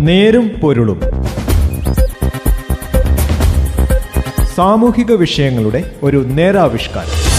നേരും പൊരുളും. സാമൂഹിക വിഷയങ്ങളുടെ ഒരു നേരാവിഷ്കാരം.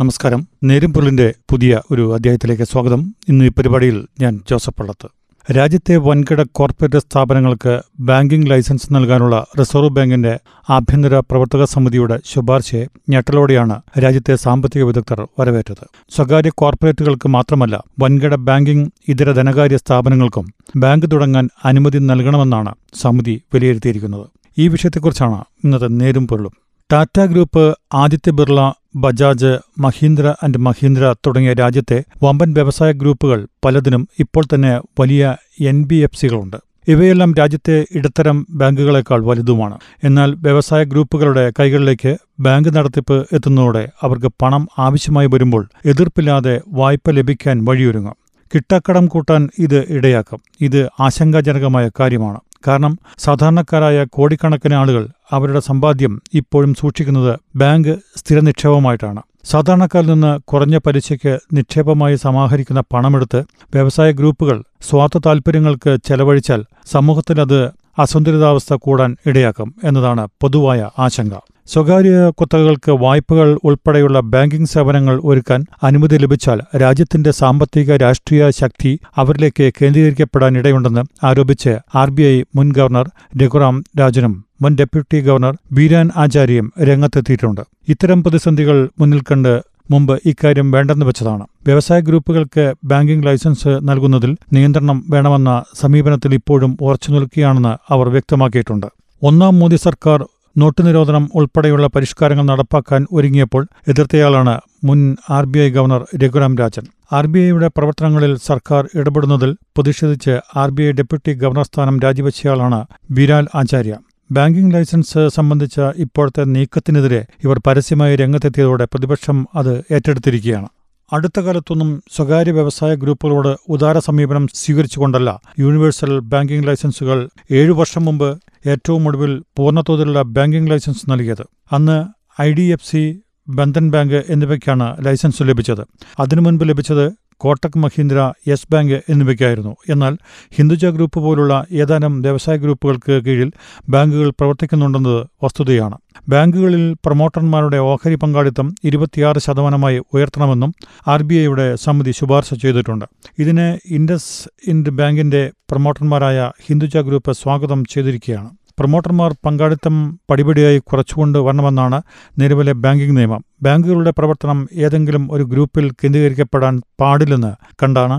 നമസ്കാരം. നേരുംപൊരുളിന്റെ പുതിയ ഒരു അധ്യായത്തിലേക്ക് സ്വാഗതം. ഇന്ന് ഈ പരിപാടിയിൽ ഞാൻ ജോസഫ് പള്ളത്ത്. രാജ്യത്തെ വൻകിട കോർപ്പറേറ്റ് സ്ഥാപനങ്ങൾക്ക് ബാങ്കിംഗ് ലൈസൻസ് നൽകാനുള്ള റിസർവ് ബാങ്കിന്റെ ആഭ്യന്തര പ്രവർത്തക സമിതിയുടെ ശുപാർശയെ ഞെട്ടലോടെയാണ് രാജ്യത്തെ സാമ്പത്തിക വിദഗ്ധർ വരവേറ്റത്. സ്വകാര്യ കോർപ്പറേറ്റുകൾക്ക് മാത്രമല്ല വൻകിട ബാങ്കിംഗ് ഇതര ധനകാര്യ സ്ഥാപനങ്ങൾക്കും ബാങ്ക് തുടങ്ങാൻ അനുമതി നൽകണമെന്നാണ് സമിതി വിലയിരുത്തിയിരിക്കുന്നത്. ഈ വിഷയത്തെക്കുറിച്ചാണ് ഇന്നത്തെ നേരും പൊരുളും. ടാറ്റ ഗ്രൂപ്പ് ആദിത്യ ബിർള ബജാജ് മഹീന്ദ്ര ആൻഡ് മഹീന്ദ്ര തുടങ്ങിയ രാജ്യത്തെ വമ്പൻ വ്യവസായ ഗ്രൂപ്പുകൾ പലതിനും ഇപ്പോൾ തന്നെ വലിയ എൻ ബി എഫ് സികളുണ്ട്. ഇവയെല്ലാം രാജ്യത്തെ ഇടത്തരം ബാങ്കുകളെക്കാൾ വലുതുമാണ്. എന്നാൽ വ്യവസായ ഗ്രൂപ്പുകളുടെ കൈകളിലേക്ക് ബാങ്ക് നടത്തിപ്പ് എത്തുന്നതോടെ അവർക്ക് പണം ആവശ്യമായി വരുമ്പോൾ എതിർപ്പില്ലാതെ വായ്പ ലഭിക്കാൻ വഴിയൊരുങ്ങും. കിട്ടാക്കടം കൂട്ടാൻ ഇത് ഇടയാക്കും. ഇത് ആശങ്കാജനകമായ കാര്യമാണ്. കാരണം സാധാരണക്കാരായ കോടിക്കണക്കിന് ആളുകൾ അവരുടെ സമ്പാദ്യം ഇപ്പോഴും സൂക്ഷിക്കുന്നത് ബാങ്ക് സ്ഥിര നിക്ഷേപമായിട്ടാണ് സാധാരണക്കാരിൽ നിന്ന് കുറഞ്ഞ പലിശയ്ക്ക് നിക്ഷേപമായി സമാഹരിക്കുന്ന പണമെടുത്ത് വ്യവസായ ഗ്രൂപ്പുകൾ സ്വാർത്ഥ താൽപ്പര്യങ്ങൾക്ക് ചെലവഴിച്ചാൽ സമൂഹത്തിൽ അത് അസന്തുലിതാവസ്ഥ കൂടാൻ ഇടയാക്കും എന്നതാണ് പൊതുവായ ആശങ്ക. സ്വകാര്യ കുത്തകകൾക്ക് വായ്പകൾ ഉൾപ്പെടെയുള്ള ബാങ്കിംഗ് സേവനങ്ങൾ ഒരുക്കാൻ അനുമതി ലഭിച്ചാൽ രാജ്യത്തിന്റെ സാമ്പത്തിക രാഷ്ട്രീയ ശക്തി അവരിലേക്ക് കേന്ദ്രീകരിക്കപ്പെടാനിടയുണ്ടെന്ന് ആരോപിച്ച് ആർ ബി ഐ മുൻ ഗവർണർ രഘുറാം രാജനും മുൻ ഡെപ്യൂട്ടി ഗവർണർ ബീരാൻ ആചാര്യയും രംഗത്തെത്തിയിട്ടുണ്ട്. ഇത്തരം പ്രതിസന്ധികൾ മുന്നിൽ കണ്ട് മുമ്പ് ഇക്കാര്യം വേണ്ടെന്ന് വെച്ചതാണ്. വ്യവസായ ഗ്രൂപ്പുകൾക്ക് ബാങ്കിംഗ് ലൈസൻസ് നൽകുന്നതിൽ നിയന്ത്രണം വേണമെന്ന സമീപനത്തിൽ ഇപ്പോഴും ഉറച്ചു നിൽക്കുകയാണെന്ന് അവർ വ്യക്തമാക്കിയിട്ടുണ്ട്. ഒന്നാം മോദി സർക്കാർ നോട്ട് നിരോധനം ഉൾപ്പെടെയുള്ള പരിഷ്കാരങ്ങൾ നടപ്പാക്കാൻ ഒരുങ്ങിയപ്പോൾ എതിർത്തയാളാണ് മുൻ R B I governor Raghuram Rajan. R B ഐയുടെ പ്രവർത്തനങ്ങളിൽ സർക്കാർ ഇടപെടുന്നതിൽ പ്രതിഷേധിച്ച് R B I deputy governor സ്ഥാനം രാജിവെച്ചയാളാണ് ബിരാൽ ആചാര്യ. ബാങ്കിംഗ് ലൈസൻസ് സംബന്ധിച്ച ഇപ്പോഴത്തെ നീക്കത്തിനെതിരെ ഇവർ പരസ്യമായി രംഗത്തെത്തിയതോടെ പ്രതിപക്ഷം അത് ഏറ്റെടുത്തിരിക്കുകയാണ്. അടുത്ത കാലത്തൊന്നും സ്വകാര്യ വ്യവസായ ഗ്രൂപ്പുകളോട് ഉദാര സമീപനം സ്വീകരിച്ചുകൊണ്ടല്ല യൂണിവേഴ്സൽ ബാങ്കിംഗ് ലൈസൻസുകൾ ഏഴു വർഷം മുമ്പ് ഏറ്റവും ഒടുവിൽ പൂർണതോതിലുള്ള ബാങ്കിംഗ് ലൈസൻസ് നൽകിയത്. അന്ന് I D F C Bandhan Bank എന്നിവയ്ക്കാണ് ലൈസൻസ് ലഭിച്ചത്. അതിനു മുൻപ് ലഭിച്ചത് കോട്ടക് മഹീന്ദ്ര യെസ് ബാങ്ക് എന്നിവയ്ക്കായിരുന്നു. എന്നാൽ ഹിന്ദുജ ഗ്രൂപ്പ് പോലുള്ള ഏതാനും വ്യവസായ ഗ്രൂപ്പുകൾക്ക് കീഴിൽ ബാങ്കുകൾ പ്രവർത്തിക്കുന്നുണ്ടെന്നത് വസ്തുതയാണ്. ബാങ്കുകളിൽ പ്രൊമോട്ടർമാരുടെ ഓഹരി പങ്കാളിത്തം ഇരുപത്തിയാറ് ശതമാനമായി ഉയർത്തണമെന്നും ആർ ബി ഐയുടെ സമിതി ശുപാർശ ചെയ്തിട്ടുണ്ട്. ഇതിന് ഇൻഡസ് ഇൻഡ് ബാങ്കിന്റെ പ്രൊമോട്ടർമാരായ ഹിന്ദുജ ഗ്രൂപ്പ് സ്വാഗതം ചെയ്തിരിക്കുകയാണ്. പ്രൊമോട്ടർമാർ പങ്കാളിത്തം പടിപടിയായി കുറച്ചുകൊണ്ട് വരണമെന്നാണ് നിലവിലെ ബാങ്കിംഗ് നിയമം. ബാങ്കുകളുടെ പ്രവർത്തനം ഏതെങ്കിലും ഒരു ഗ്രൂപ്പിൽ കേന്ദ്രീകരിക്കപ്പെടാൻ പാടില്ലെന്ന് കണ്ടാണ്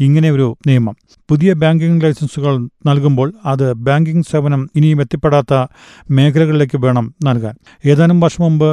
ഇങ്ങനെയൊരു നിയമം. പുതിയ ബാങ്കിംഗ് ലൈസൻസുകൾ നൽകുമ്പോൾ അത് ബാങ്കിംഗ് സേവനം ഇനിയും എത്തിപ്പെടാത്ത മേഖലകളിലേക്ക് വേണം നൽകാൻ. ഏതാനും വർഷം മുമ്പ്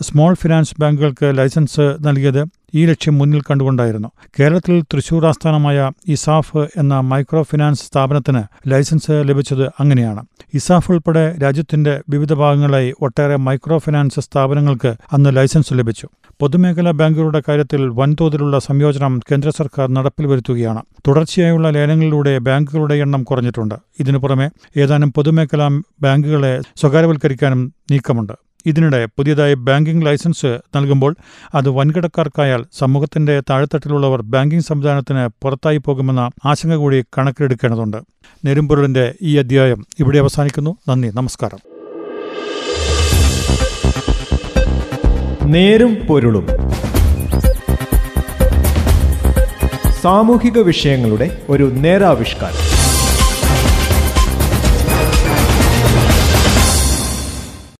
സ്മോൾ ഫിനാൻസ് ബാങ്കുകൾക്ക് ലൈസൻസ് നൽകിയത് ഈ ലക്ഷ്യം മുന്നിൽ കണ്ടുകൊണ്ടായിരുന്നു. കേരളത്തിൽ തൃശൂർ ആസ്ഥാനമായ ഇസാഫ് എന്ന മൈക്രോ ഫിനാൻസ് സ്ഥാപനത്തിന് ലൈസൻസ് ലഭിച്ചത് അങ്ങനെയാണ്. ഇസാഫ് ഉൾപ്പെടെ രാജ്യത്തിന്റെ വിവിധ ഭാഗങ്ങളായി ഒട്ടേറെ മൈക്രോ ഫിനാൻസ് സ്ഥാപനങ്ങൾക്ക് അന്ന് ലൈസൻസ് ലഭിച്ചു. പൊതുമേഖലാ ബാങ്കുകളുടെ കാര്യത്തിൽ വൻതോതിലുള്ള സംയോജനം കേന്ദ്ര സർക്കാർ നടപ്പിൽ വരുത്തുകയാണ്. തുടർച്ചയായുള്ള ലേലങ്ങളിലൂടെ ബാങ്കുകളുടെ എണ്ണം കുറഞ്ഞിട്ടുണ്ട്. ഇതിനു പുറമെ ഏതാനും പൊതുമേഖലാ ബാങ്കുകളെ സ്വകാര്യവൽക്കരിക്കാനും നീക്കമുണ്ട്. ഇതിനിടെ പുതിയതായി ബാങ്കിംഗ് ലൈസൻസ് നൽകുമ്പോൾ അത് വൻകിടക്കാർക്കായാൽ സമൂഹത്തിന്റെ താഴെത്തട്ടിലുള്ളവർ ബാങ്കിംഗ് സംവിധാനത്തിന് പുറത്തായി പോകുമെന്ന ആശങ്ക കൂടി കണക്കിലെടുക്കേണ്ടതുണ്ട്. നെരുമ്പൊരുളിന്റെ ഈ അധ്യായം ഇവിടെ അവസാനിക്കുന്നു. നന്ദി. നമസ്കാരം. നേരും പൊരുളും. സാമൂഹിക വിഷയങ്ങളുടെ ഒരു നേരാവിഷ്കാരം.